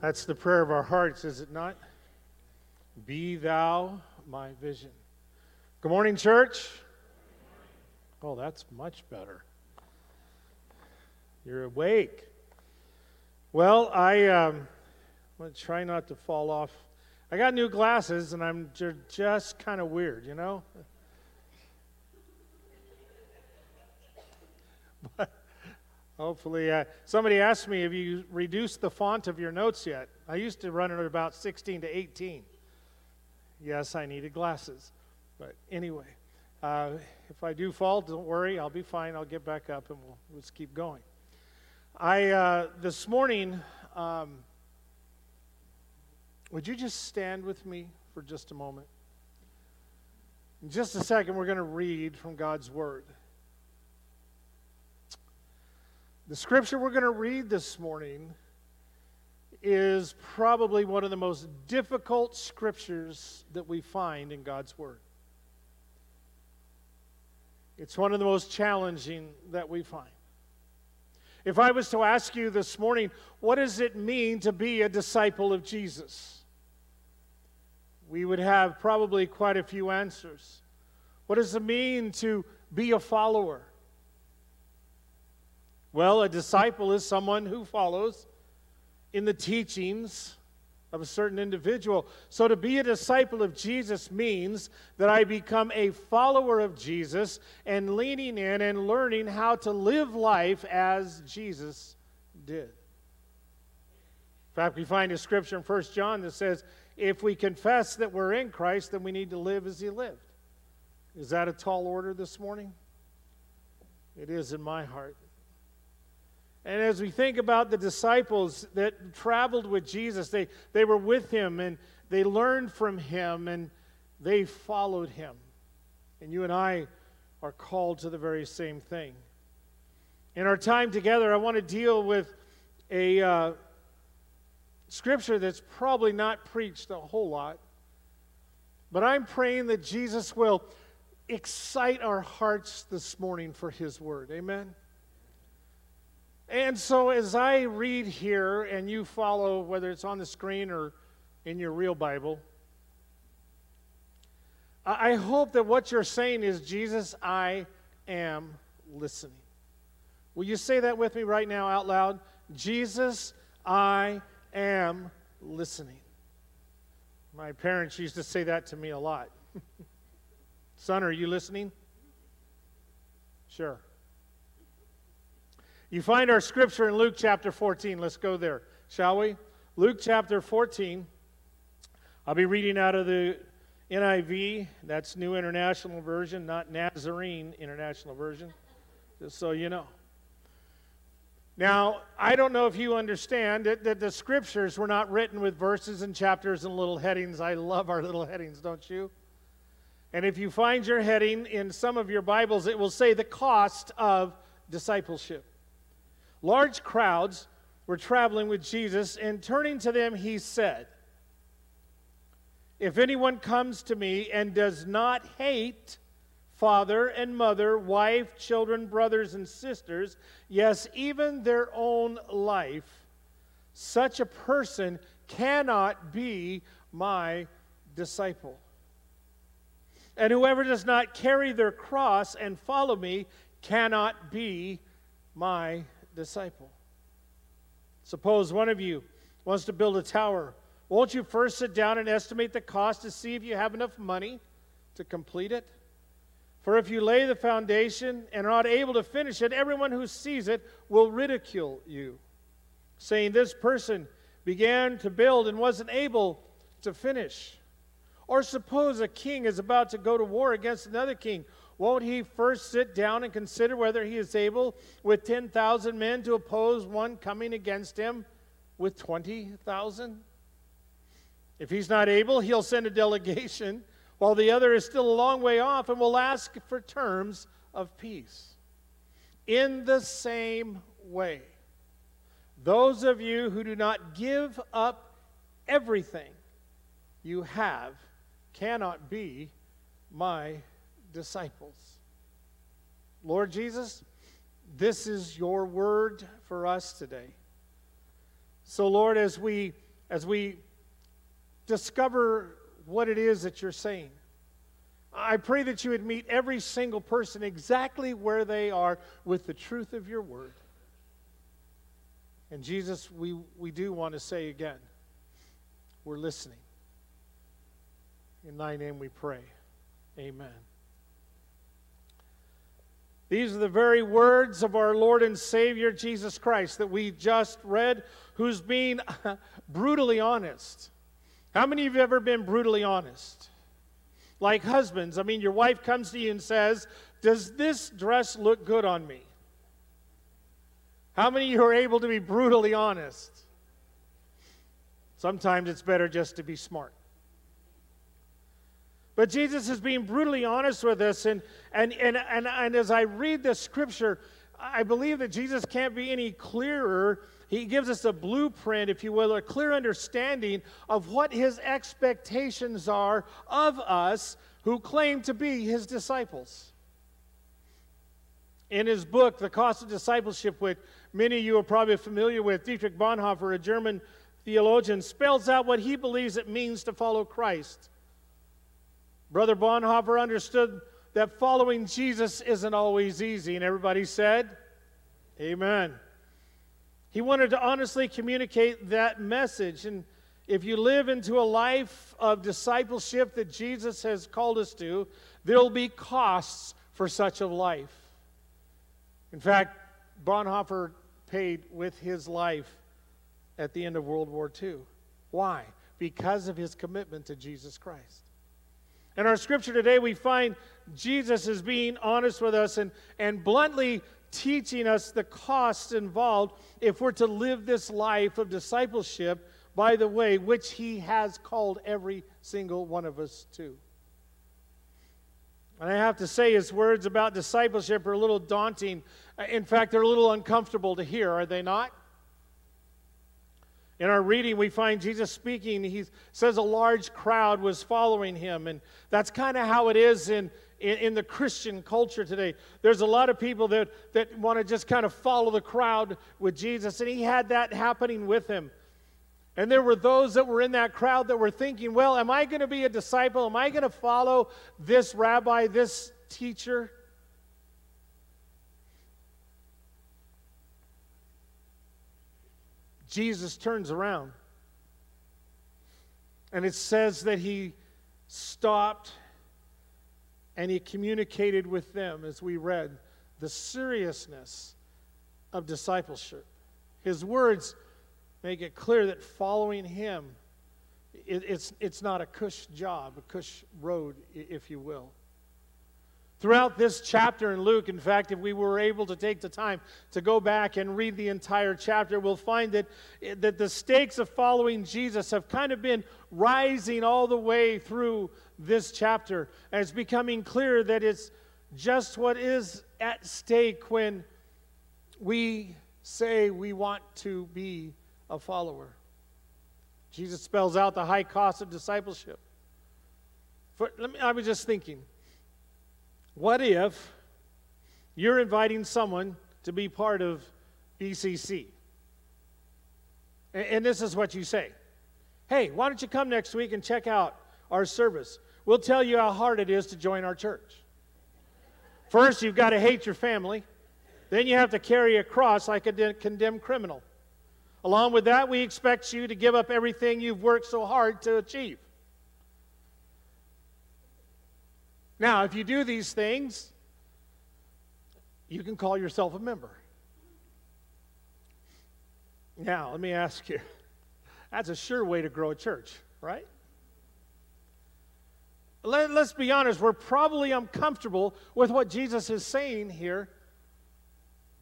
That's the prayer of our hearts, is it not? Be thou my vision. Good morning, church. Oh, that's much better. You're awake. Well, I um, want to try not to fall off. I got new glasses, and I'm just kind of weird, you know? but hopefully, uh, somebody asked me, Have you reduced the font of your notes yet? I used to run it at about 16 to 18. Yes, I needed glasses. But anyway, uh, if I do fall, don't worry, I'll be fine. I'll get back up and we'll, we'll just keep going. I, uh, this morning, um, would you just stand with me for just a moment? In just a second, we're going to read from God's Word. The scripture we're going to read this morning is probably one of the most difficult scriptures that we find in God's Word. It's one of the most challenging that we find. If I was to ask you this morning, what does it mean to be a disciple of Jesus? We would have probably quite a few answers. What does it mean to be a follower? Well, a disciple is someone who follows in the teachings of a certain individual. So to be a disciple of Jesus means that I become a follower of Jesus and leaning in and learning how to live life as Jesus did. In fact, we find a scripture in 1 John that says, if we confess that we're in Christ, then we need to live as he lived. Is that a tall order this morning? It is in my heart. And as we think about the disciples that traveled with Jesus, they, they were with him and they learned from him and they followed him. And you and I are called to the very same thing. In our time together, I want to deal with a uh, scripture that's probably not preached a whole lot. But I'm praying that Jesus will excite our hearts this morning for his word. Amen. And so, as I read here and you follow, whether it's on the screen or in your real Bible, I hope that what you're saying is, Jesus, I am listening. Will you say that with me right now out loud? Jesus, I am listening. My parents used to say that to me a lot. Son, are you listening? Sure. You find our scripture in Luke chapter 14. Let's go there, shall we? Luke chapter 14. I'll be reading out of the NIV. That's New International Version, not Nazarene International Version, just so you know. Now, I don't know if you understand that, that the scriptures were not written with verses and chapters and little headings. I love our little headings, don't you? And if you find your heading in some of your Bibles, it will say the cost of discipleship. Large crowds were traveling with Jesus, and turning to them, he said, If anyone comes to me and does not hate father and mother, wife, children, brothers, and sisters, yes, even their own life, such a person cannot be my disciple. And whoever does not carry their cross and follow me cannot be my disciple. Suppose one of you wants to build a tower. Won't you first sit down and estimate the cost to see if you have enough money to complete it? For if you lay the foundation and are not able to finish it, everyone who sees it will ridicule you, saying, This person began to build and wasn't able to finish. Or suppose a king is about to go to war against another king. Won't he first sit down and consider whether he is able with 10,000 men to oppose one coming against him with 20,000? If he's not able, he'll send a delegation while the other is still a long way off and will ask for terms of peace. In the same way, those of you who do not give up everything you have cannot be my disciples. Lord Jesus, this is your word for us today. So, Lord, as we as we discover what it is that you're saying. I pray that you would meet every single person exactly where they are with the truth of your word. And Jesus, we, we do want to say again, we're listening. In thy name we pray. Amen. These are the very words of our Lord and Savior Jesus Christ that we just read, who's being brutally honest. How many of you have ever been brutally honest? Like husbands, I mean, your wife comes to you and says, Does this dress look good on me? How many of you are able to be brutally honest? Sometimes it's better just to be smart. But Jesus is being brutally honest with us. And, and, and, and, and as I read the scripture, I believe that Jesus can't be any clearer. He gives us a blueprint, if you will, a clear understanding of what his expectations are of us who claim to be his disciples. In his book, The Cost of Discipleship, which many of you are probably familiar with, Dietrich Bonhoeffer, a German theologian, spells out what he believes it means to follow Christ. Brother Bonhoeffer understood that following Jesus isn't always easy, and everybody said, Amen. He wanted to honestly communicate that message. And if you live into a life of discipleship that Jesus has called us to, there'll be costs for such a life. In fact, Bonhoeffer paid with his life at the end of World War II. Why? Because of his commitment to Jesus Christ. In our scripture today, we find Jesus is being honest with us and, and bluntly teaching us the costs involved if we're to live this life of discipleship by the way which he has called every single one of us to. And I have to say, his words about discipleship are a little daunting. In fact, they're a little uncomfortable to hear, are they not? In our reading, we find Jesus speaking. He says a large crowd was following him. And that's kind of how it is in, in, in, the Christian culture today. There's a lot of people that, that want to just kind of follow the crowd with Jesus. And he had that happening with him. And there were those that were in that crowd that were thinking, well, am I going to be a disciple? Am I going to follow this rabbi, this teacher? Jesus turns around. And it says that he stopped and he communicated with them, as we read, the seriousness of discipleship. His words make it clear that following him, it, it's, it's not a cush job, a cush road, if you will. Throughout this chapter in Luke, in fact, if we were able to take the time to go back and read the entire chapter, we'll find that, that the stakes of following Jesus have kind of been rising all the way through this chapter. And it's becoming clear that it's just what is at stake when we say we want to be a follower. Jesus spells out the high cost of discipleship. For, me, I was just thinking what if you're inviting someone to be part of BCC? And, this is what you say Hey, why don't you come next week and check out our service? We'll tell you how hard it is to join our church. First, you've got to hate your family. Then you have to carry a cross like a condemned criminal. Along with that, we expect you to give up everything you've worked so hard to achieve. Now, if you do these things, you can call yourself a member. Now, let me ask you that's a sure way to grow a church, right? Let, us be honest, we're probably uncomfortable with what Jesus is saying here,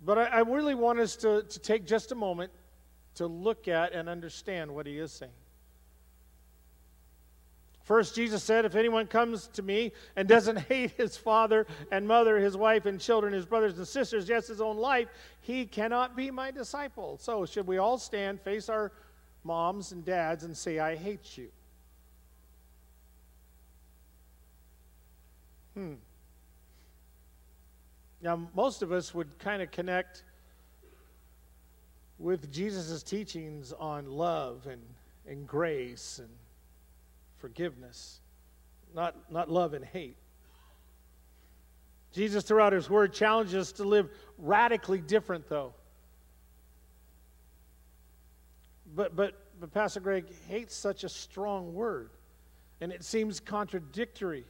but I, I really want us to, to take just a moment to look at and understand what he is saying. First, Jesus said, If anyone comes to me and doesn't hate his father and mother, his wife and children, his brothers and sisters, yes, his own life, he cannot be my disciple. So, should we all stand, face our moms and dads, and say, I hate you? Hmm. Now, most of us would kind of connect with Jesus' teachings on love and and grace and forgiveness, not, not love and hate. Jesus, throughout his word, challenges us to live radically different, though. But, but, but Pastor Greg hates such a strong word, and it seems contradictory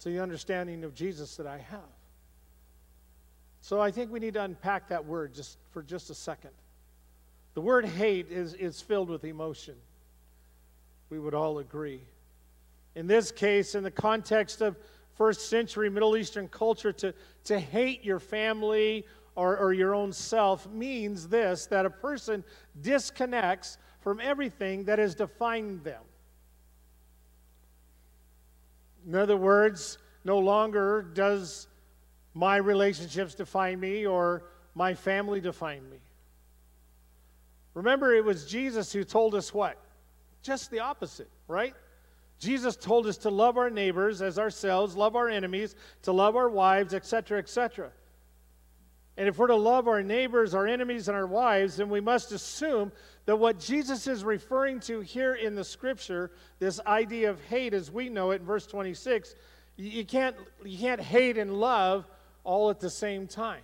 to the understanding of Jesus that I have. So I think we need to unpack that word just for just a second. The word hate is, is filled with emotion. We would all agree. In this case, in the context of first century Middle Eastern culture, to, to hate your family or, or your own self means this that a person disconnects from everything that has defined them. In other words, no longer does my relationships define me or my family define me. Remember, it was Jesus who told us what? Just the opposite, right? Jesus told us to love our neighbors as ourselves, love our enemies, to love our wives, etc., etc. And if we're to love our neighbors, our enemies, and our wives, then we must assume that what Jesus is referring to here in the scripture, this idea of hate as we know it in verse 26, you can't, you can't hate and love all at the same time.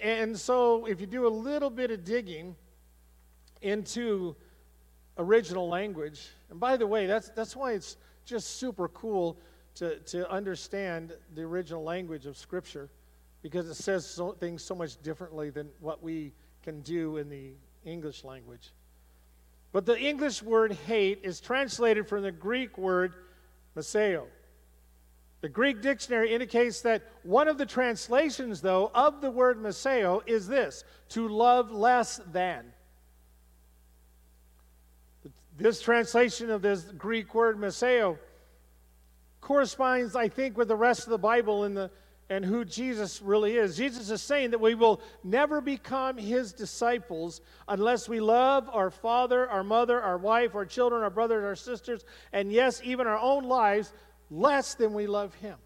And so, if you do a little bit of digging into original language, and by the way, that's, that's why it's just super cool to, to understand the original language of Scripture, because it says so, things so much differently than what we can do in the English language. But the English word hate is translated from the Greek word miseo. The Greek dictionary indicates that one of the translations, though, of the word miseo is this to love less than. This translation of this Greek word miseo corresponds, I think, with the rest of the Bible in the, and who Jesus really is. Jesus is saying that we will never become his disciples unless we love our father, our mother, our wife, our children, our brothers, our sisters, and yes, even our own lives less than we love Him.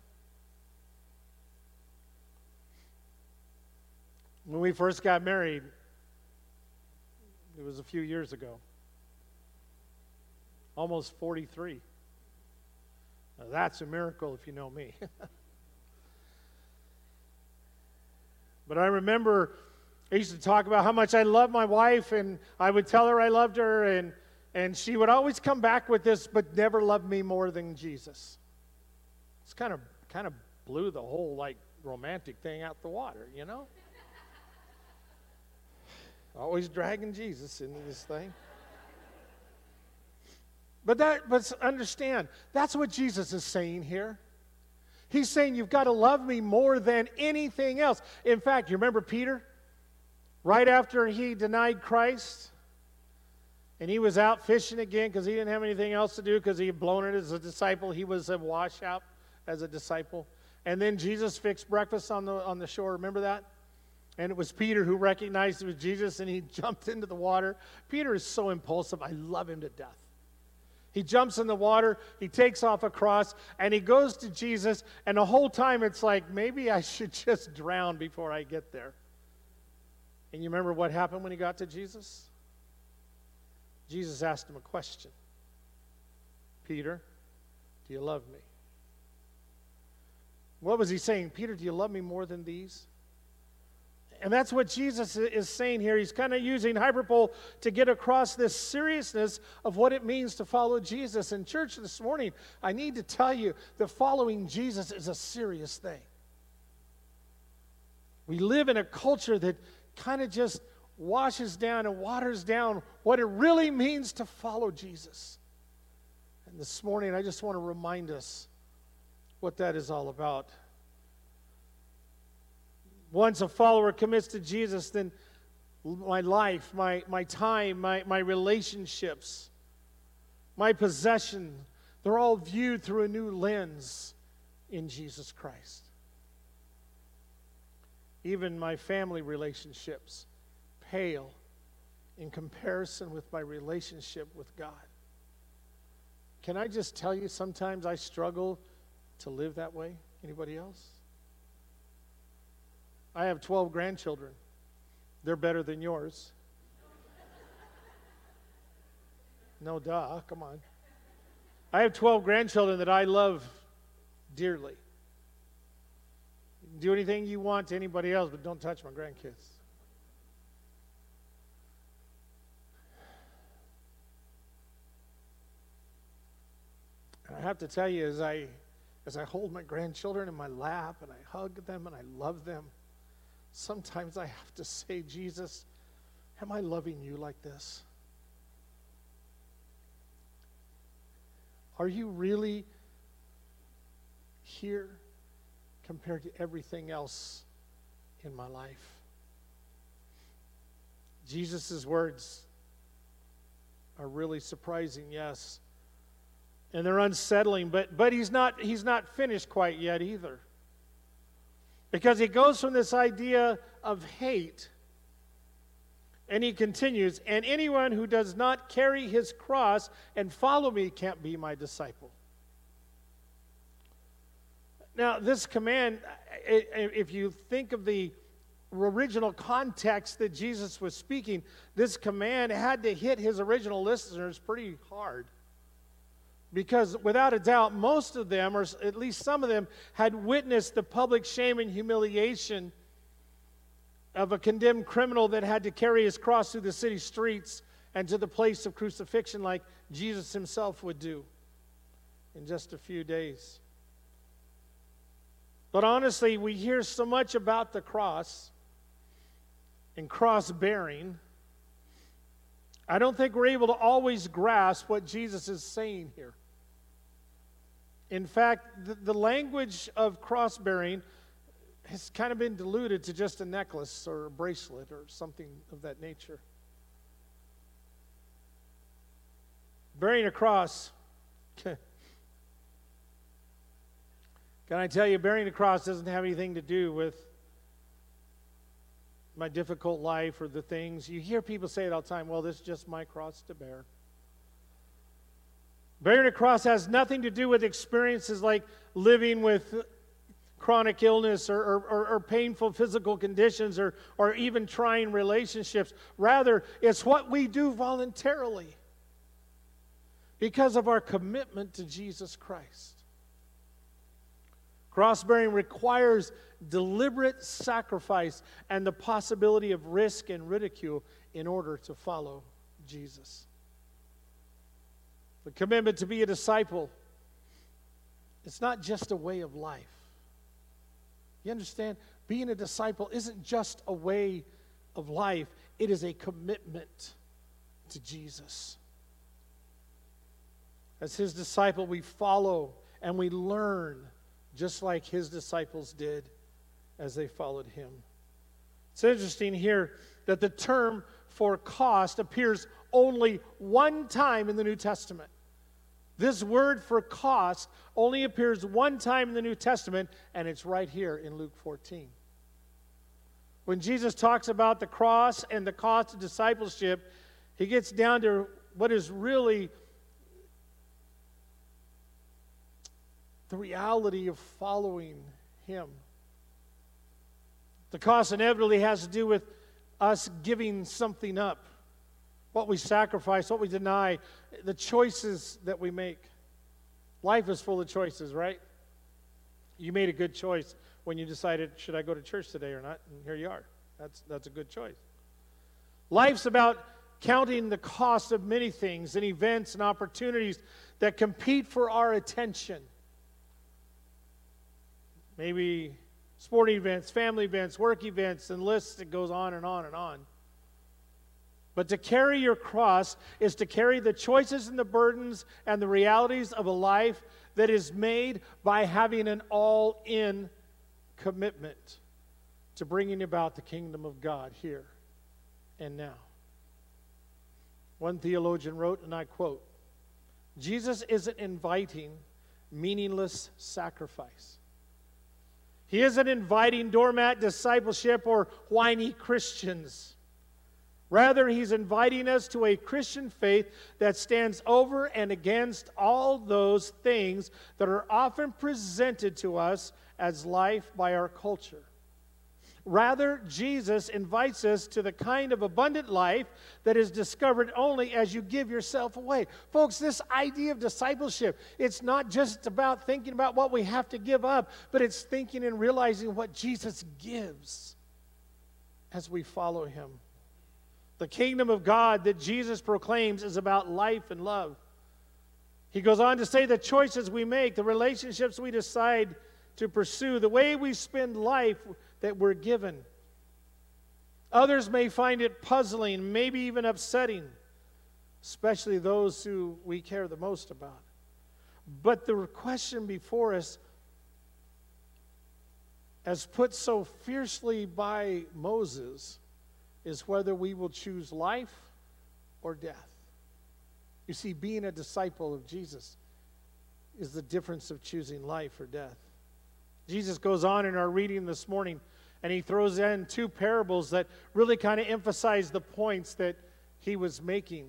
When we first got married, it was a few years ago, almost 43. Now that's a miracle if you know me. but I remember I used to talk about how much I loved my wife, and I would tell her I loved her, and, and she would always come back with this, but never loved me more than Jesus. It's kind of kind of blew the whole like romantic thing out the water, you know? Always dragging Jesus into this thing. But that but understand, that's what Jesus is saying here. He's saying you've got to love me more than anything else. In fact, you remember Peter? Right after he denied Christ, and he was out fishing again because he didn't have anything else to do because he had blown it as a disciple. He was a washout as a disciple. And then Jesus fixed breakfast on the, on the shore. Remember that? And it was Peter who recognized it was Jesus and he jumped into the water. Peter is so impulsive. I love him to death. He jumps in the water, he takes off a cross, and he goes to Jesus. And the whole time it's like, maybe I should just drown before I get there. And you remember what happened when he got to Jesus? Jesus asked him a question Peter, do you love me? What was he saying? Peter, do you love me more than these? And that's what Jesus is saying here. He's kind of using hyperbole to get across this seriousness of what it means to follow Jesus. In church this morning, I need to tell you that following Jesus is a serious thing. We live in a culture that kind of just washes down and waters down what it really means to follow Jesus. And this morning, I just want to remind us what that is all about. Once a follower commits to Jesus, then my life, my, my time, my, my relationships, my possession, they're all viewed through a new lens in Jesus Christ. Even my family relationships pale in comparison with my relationship with God. Can I just tell you, sometimes I struggle to live that way? Anybody else? I have 12 grandchildren. They're better than yours. No, duh. Come on. I have 12 grandchildren that I love dearly. Do anything you want to anybody else, but don't touch my grandkids. And I have to tell you, as I as I hold my grandchildren in my lap and I hug them and I love them, sometimes I have to say, Jesus, am I loving you like this? Are you really here compared to everything else in my life? Jesus' words are really surprising, yes. And they're unsettling, but, but he's, not, he's not finished quite yet either. Because he goes from this idea of hate and he continues, and anyone who does not carry his cross and follow me can't be my disciple. Now, this command, if you think of the original context that Jesus was speaking, this command had to hit his original listeners pretty hard. Because without a doubt, most of them, or at least some of them, had witnessed the public shame and humiliation of a condemned criminal that had to carry his cross through the city streets and to the place of crucifixion, like Jesus himself would do in just a few days. But honestly, we hear so much about the cross and cross bearing. I don't think we're able to always grasp what Jesus is saying here. In fact, the, the language of cross bearing has kind of been diluted to just a necklace or a bracelet or something of that nature. Bearing a cross. Can I tell you, bearing a cross doesn't have anything to do with my difficult life or the things. You hear people say it all the time well, this is just my cross to bear. Bearing a cross has nothing to do with experiences like living with chronic illness or, or, or, painful physical conditions or, or even trying relationships. Rather, it's what we do voluntarily because of our commitment to Jesus Christ. Cross bearing requires deliberate sacrifice and the possibility of risk and ridicule in order to follow Jesus. The commitment to be a disciple, it's not just a way of life. You understand? Being a disciple isn't just a way of life, it is a commitment to Jesus. As his disciple, we follow and we learn just like his disciples did as they followed him. It's interesting here that the term for cost appears only one time in the New Testament. This word for cost only appears one time in the New Testament, and it's right here in Luke 14. When Jesus talks about the cross and the cost of discipleship, he gets down to what is really the reality of following him. The cost inevitably has to do with us giving something up what we sacrifice, what we deny, the choices that we make. Life is full of choices, right? You made a good choice when you decided, should I go to church today or not? And here you are. That's, that's a good choice. Life's about counting the cost of many things and events and opportunities that compete for our attention. Maybe sporting events, family events, work events, and lists that goes on and on and on. But to carry your cross is to carry the choices and the burdens and the realities of a life that is made by having an all in commitment to bringing about the kingdom of God here and now. One theologian wrote, and I quote Jesus isn't inviting meaningless sacrifice. He isn't inviting doormat discipleship or whiny Christians. Rather, he's inviting us to a Christian faith that stands over and against all those things that are often presented to us as life by our culture. Rather, Jesus invites us to the kind of abundant life that is discovered only as you give yourself away. Folks, this idea of discipleship, it's not just about thinking about what we have to give up, but it's thinking and realizing what Jesus gives as we follow him. The kingdom of God that Jesus proclaims is about life and love. He goes on to say the choices we make, the relationships we decide to pursue, the way we spend life that we're given. Others may find it puzzling, maybe even upsetting, especially those who we care the most about. But the question before us, as put so fiercely by Moses, is whether we will choose life or death. You see, being a disciple of Jesus is the difference of choosing life or death. Jesus goes on in our reading this morning and he throws in two parables that really kind of emphasize the points that he was making.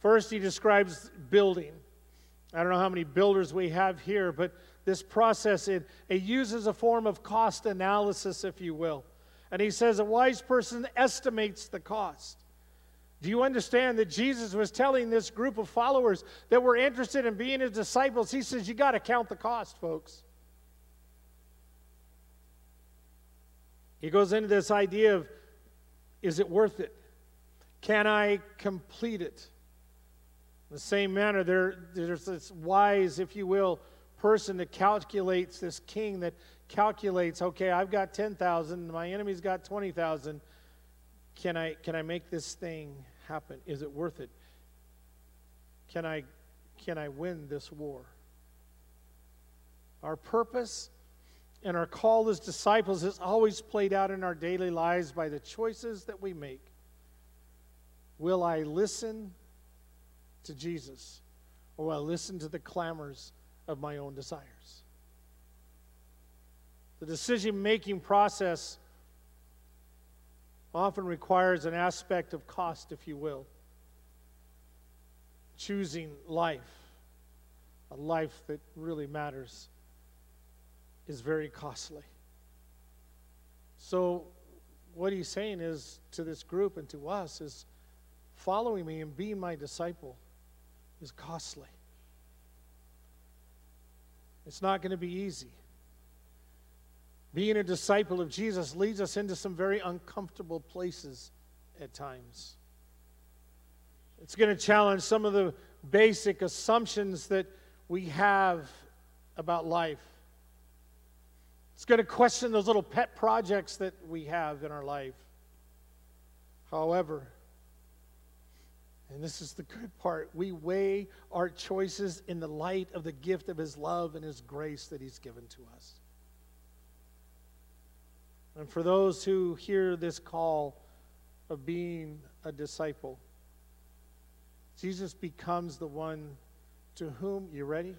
First, he describes building. I don't know how many builders we have here, but this process, it, it uses a form of cost analysis, if you will. And he says, A wise person estimates the cost. Do you understand that Jesus was telling this group of followers that were interested in being his disciples? He says, You got to count the cost, folks. He goes into this idea of is it worth it? Can I complete it? In the same manner, there, there's this wise, if you will, person that calculates, this king that calculates, okay, I've got 10,000, my enemy's got 20,000. Can I, can I make this thing happen? Is it worth it? Can I, can I win this war? Our purpose and our call as disciples is always played out in our daily lives by the choices that we make. Will I listen to Jesus or will I listen to the clamors of my own desires? The decision making process often requires an aspect of cost, if you will. Choosing life, a life that really matters, is very costly. So, what he's saying is to this group and to us is following me and being my disciple is costly. It's not going to be easy. Being a disciple of Jesus leads us into some very uncomfortable places at times. It's going to challenge some of the basic assumptions that we have about life. It's going to question those little pet projects that we have in our life. However, and this is the good part, we weigh our choices in the light of the gift of His love and His grace that He's given to us. And for those who hear this call of being a disciple, Jesus becomes the one to whom, you ready?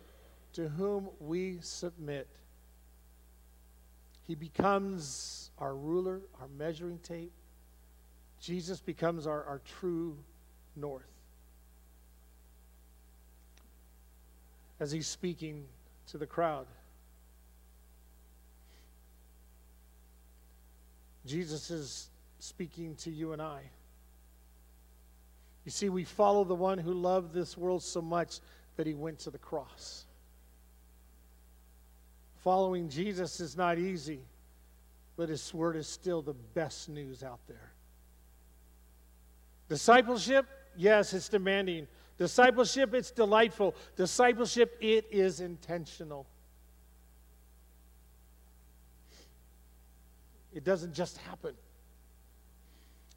To whom we submit. He becomes our ruler, our measuring tape. Jesus becomes our, our true north. As he's speaking to the crowd, Jesus is speaking to you and I. You see, we follow the one who loved this world so much that he went to the cross. Following Jesus is not easy, but his word is still the best news out there. Discipleship, yes, it's demanding. Discipleship, it's delightful. Discipleship, it is intentional. It doesn't just happen.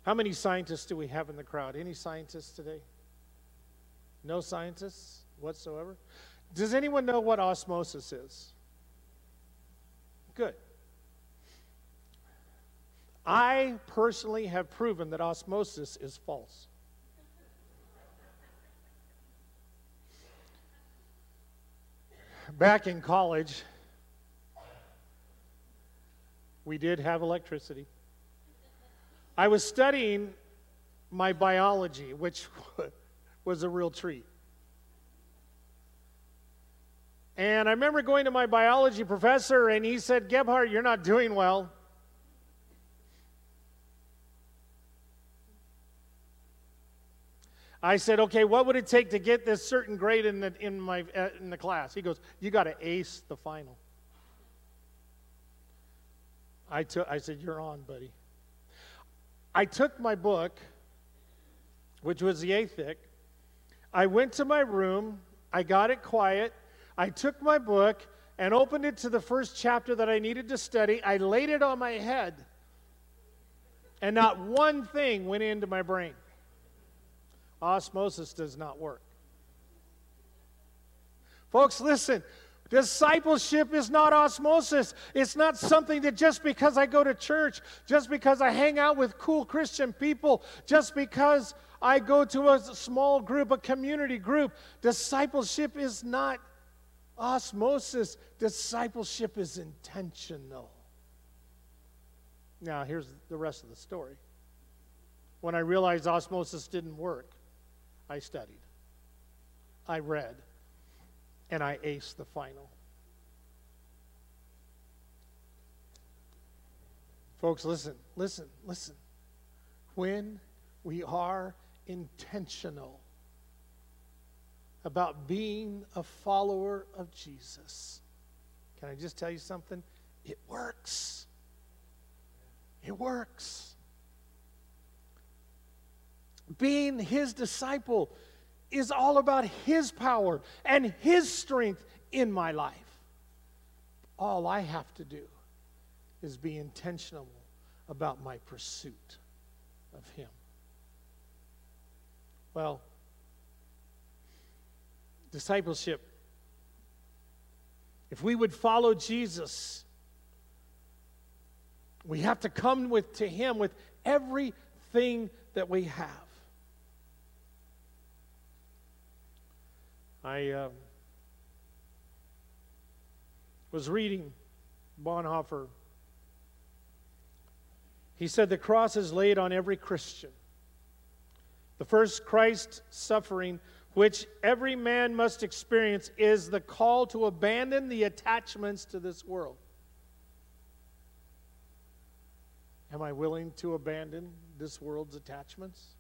How many scientists do we have in the crowd? Any scientists today? No scientists whatsoever? Does anyone know what osmosis is? Good. I personally have proven that osmosis is false. Back in college, we did have electricity. I was studying my biology, which was a real treat. And I remember going to my biology professor, and he said, Gebhardt, you're not doing well. I said, okay, what would it take to get this certain grade in the, in my, uh, in the class? He goes, you got to ace the final. I, took, I said, you're on, buddy. I took my book, which was the ATHIC. I went to my room. I got it quiet. I took my book and opened it to the first chapter that I needed to study. I laid it on my head, and not one thing went into my brain. Osmosis does not work. Folks, listen. Discipleship is not osmosis. It's not something that just because I go to church, just because I hang out with cool Christian people, just because I go to a small group, a community group, discipleship is not osmosis. Discipleship is intentional. Now, here's the rest of the story. When I realized osmosis didn't work, I studied, I read, and I aced the final. Folks, listen, listen, listen. When we are intentional about being a follower of Jesus, can I just tell you something? It works. It works being his disciple is all about his power and his strength in my life. All I have to do is be intentional about my pursuit of him. Well, discipleship, if we would follow Jesus, we have to come with, to him with everything that we have. I uh, was reading Bonhoeffer. He said, The cross is laid on every Christian. The first Christ suffering, which every man must experience, is the call to abandon the attachments to this world. Am I willing to abandon this world's attachments?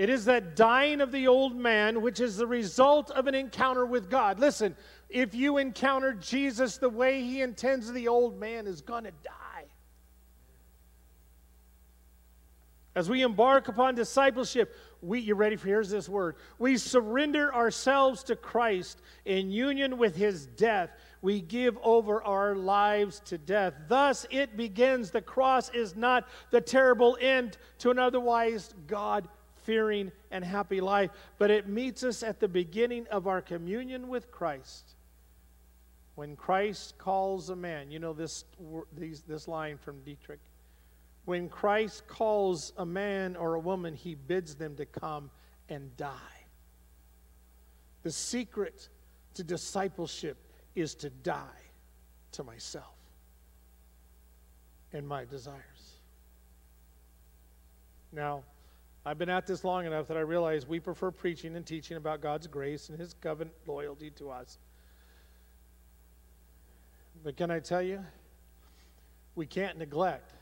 It is that dying of the old man, which is the result of an encounter with God. Listen, if you encounter Jesus the way he intends, the old man is going to die. As we embark upon discipleship, we, you ready for here's this word. We surrender ourselves to Christ in union with his death. We give over our lives to death. Thus it begins. The cross is not the terrible end to an otherwise God fearing, and happy life, but it meets us at the beginning of our communion with Christ. When Christ calls a man, you know this, these, this line from Dietrich. When Christ calls a man or a woman, he bids them to come and die. The secret to discipleship is to die to myself and my desires. Now, I've been at this long enough that I realize we prefer preaching and teaching about God's grace and His covenant loyalty to us. But can I tell you, we can't neglect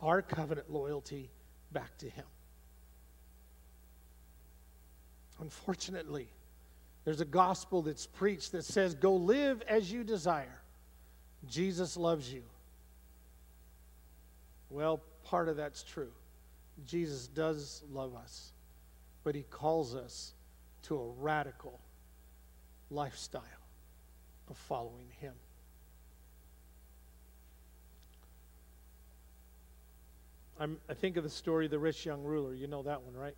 our covenant loyalty back to Him. Unfortunately, there's a gospel that's preached that says, Go live as you desire. Jesus loves you. Well, part of that's true. Jesus does love us, but he calls us to a radical lifestyle of following him. I'm, i think of the story of the rich young ruler. You know that one, right?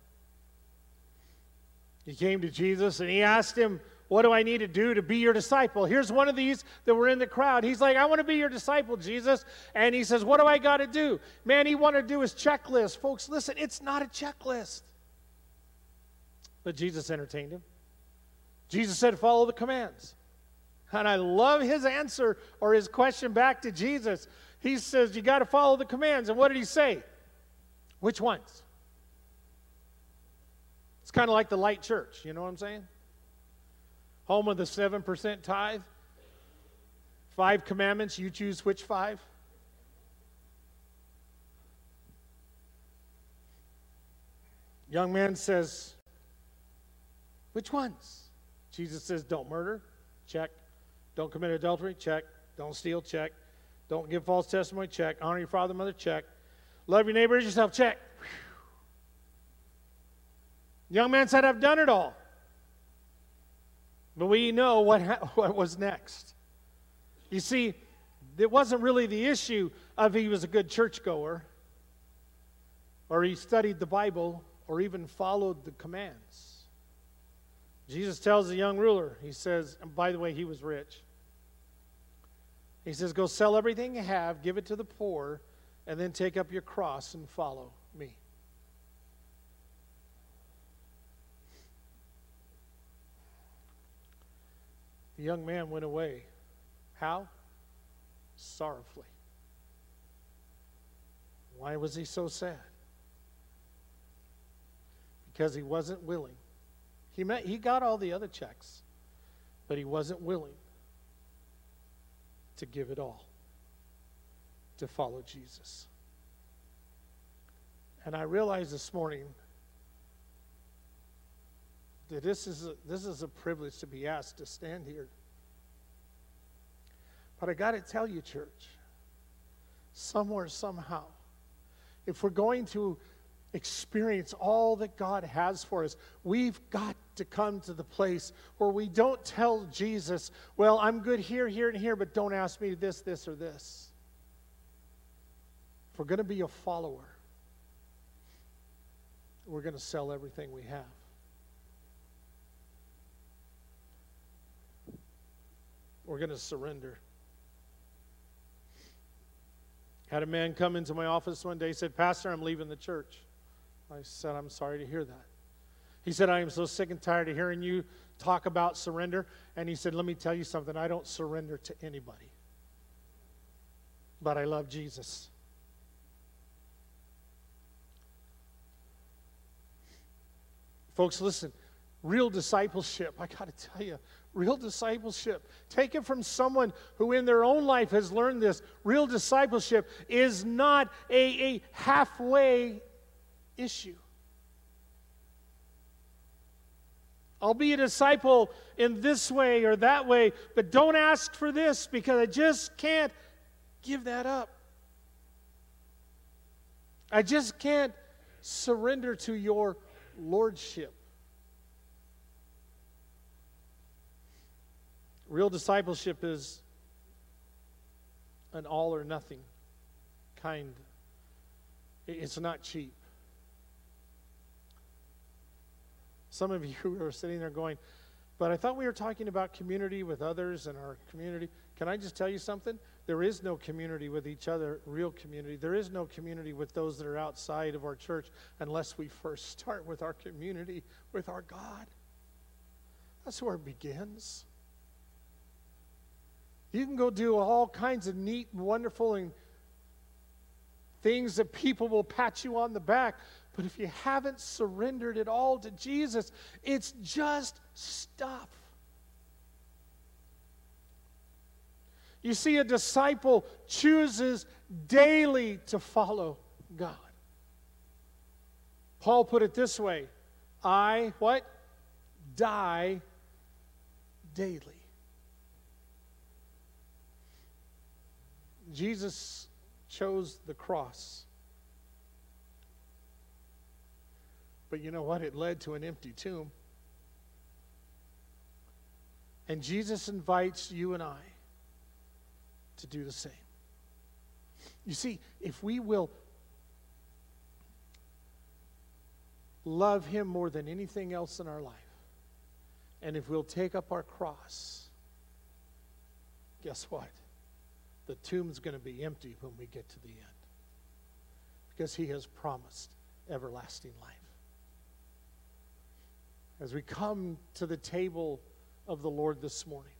He came to Jesus and he asked him, What do I need to do to be your disciple? Here's one of these that were in the crowd. He's like, I want to be your disciple, Jesus. And he says, What do I got to do? Man, he wanted to do his checklist. Folks, listen, it's not a checklist. But Jesus entertained him. Jesus said, Follow the commands. And I love his answer or his question back to Jesus. He says, You got to follow the commands. And what did he say? Which ones? It's kind of like the light church, you know what I'm saying? Home of the 7% tithe. Five commandments, you choose which five? Young man says, Which ones? Jesus says, Don't murder, check. Don't commit adultery, check. Don't steal, check. Don't give false testimony, check. Honor your father and mother, check. Love your neighbor as yourself, check. Young man said, I've done it all. But we know what, ha- what was next. You see, it wasn't really the issue of he was a good churchgoer, or he studied the Bible, or even followed the commands. Jesus tells the young ruler, he says, and by the way, he was rich. He says, Go sell everything you have, give it to the poor, and then take up your cross and follow me. The young man went away. How? Sorrowfully. Why was he so sad? Because he wasn't willing. He, met, he got all the other checks, but he wasn't willing to give it all to follow Jesus. And I realized this morning that this is a, this is a privilege to be asked to stand here. But I got to tell you, church, somewhere, somehow, if we're going to experience all that God has for us, we've got to come to the place where we don't tell Jesus, well, I'm good here, here, and here, but don't ask me this, this, or this. If we're going to be a follower, we're going to sell everything we have. We're going to surrender. Had a man come into my office one day, he said, Pastor, I'm leaving the church. I said, I'm sorry to hear that. He said, I am so sick and tired of hearing you talk about surrender. And he said, Let me tell you something. I don't surrender to anybody, but I love Jesus. Folks, listen, real discipleship, I got to tell you, real discipleship, take it from someone who in their own life has learned this. Real discipleship is not a, a halfway issue. I'll be a disciple in this way or that way, but don't ask for this because I just can't give that up. I just can't surrender to your lordship. Real discipleship is an all or nothing kind. It's not cheap. Some of you are sitting there going, but I thought we were talking about community with others and our community. Can I just tell you something? There is no community with each other, real community. There is no community with those that are outside of our church unless we first start with our community with our God. That's where it begins. You can go do all kinds of neat, and wonderful, and things that people will pat you on the back. But if you haven't surrendered it all to Jesus, it's just stuff. You see, a disciple chooses daily to follow God. Paul put it this way I, what? Die daily. Jesus chose the cross. But you know what? It led to an empty tomb. And Jesus invites you and I to do the same. You see, if we will love Him more than anything else in our life, and if we'll take up our cross, guess what? The tomb's going to be empty when we get to the end because He has promised everlasting life. As we come to the table of the Lord this morning,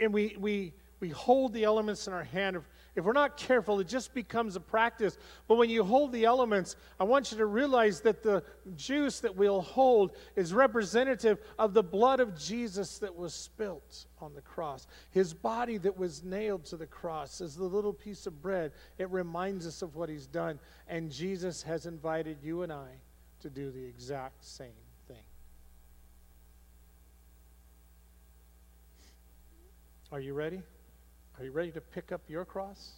and we, we, we hold the elements in our hand. If, if we're not careful, it just becomes a practice. But when you hold the elements, I want you to realize that the juice that we'll hold is representative of the blood of Jesus that was spilt on the cross. His body that was nailed to the cross is the little piece of bread. It reminds us of what he's done. And Jesus has invited you and I to do the exact same thing. Are you ready? Are you ready to pick up your cross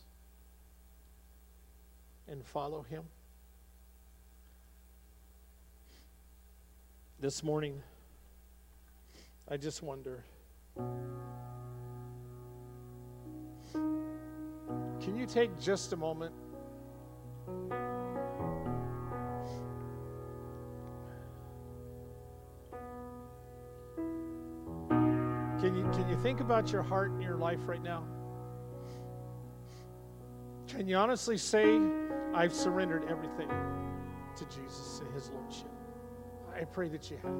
and follow him? This morning, I just wonder can you take just a moment? Can you, can you think about your heart and your life right now? Can you honestly say, I've surrendered everything to Jesus and His Lordship? I pray that you have.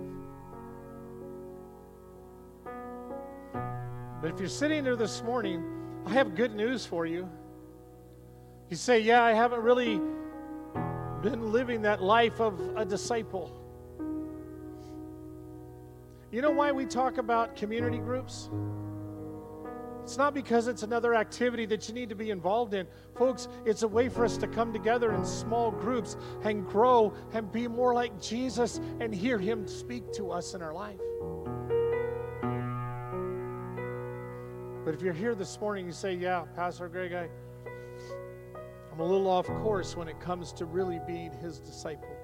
But if you're sitting there this morning, I have good news for you. You say, Yeah, I haven't really been living that life of a disciple. You know why we talk about community groups? It's not because it's another activity that you need to be involved in. Folks, it's a way for us to come together in small groups and grow and be more like Jesus and hear Him speak to us in our life. But if you're here this morning, you say, Yeah, Pastor Greg, I, I'm a little off course when it comes to really being His disciple.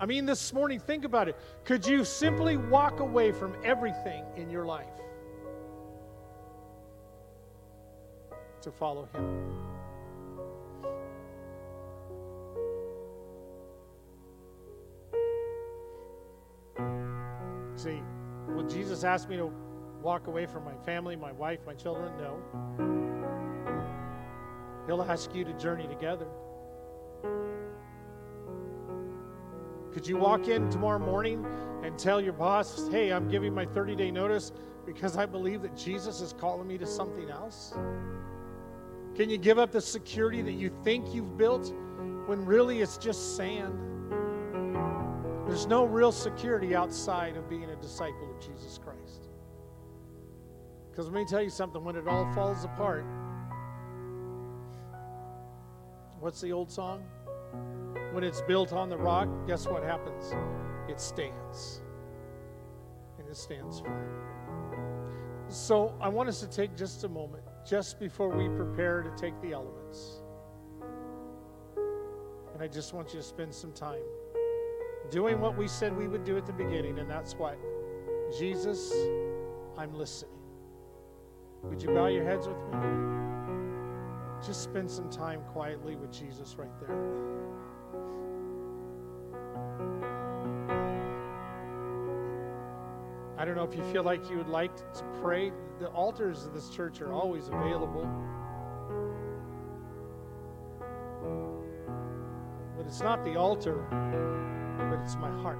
I mean, this morning, think about it. Could you simply walk away from everything in your life? To follow him. See, will Jesus ask me to walk away from my family, my wife, my children? No. He'll ask you to journey together. Could you walk in tomorrow morning and tell your boss, hey, I'm giving my 30 day notice because I believe that Jesus is calling me to something else? Can you give up the security that you think you've built when really it's just sand? There's no real security outside of being a disciple of Jesus Christ. Because let me tell you something when it all falls apart, what's the old song? When it's built on the rock, guess what happens? It stands. And it stands firm. So I want us to take just a moment just before we prepare to take the elements. And I just want you to spend some time doing what we said we would do at the beginning, and that's what? Jesus, I'm listening. Would you bow your heads with me? Just spend some time quietly with Jesus right there. I don't know if you feel like you would like to pray. The altars of this church are always available. But it's not the altar, but it's my heart.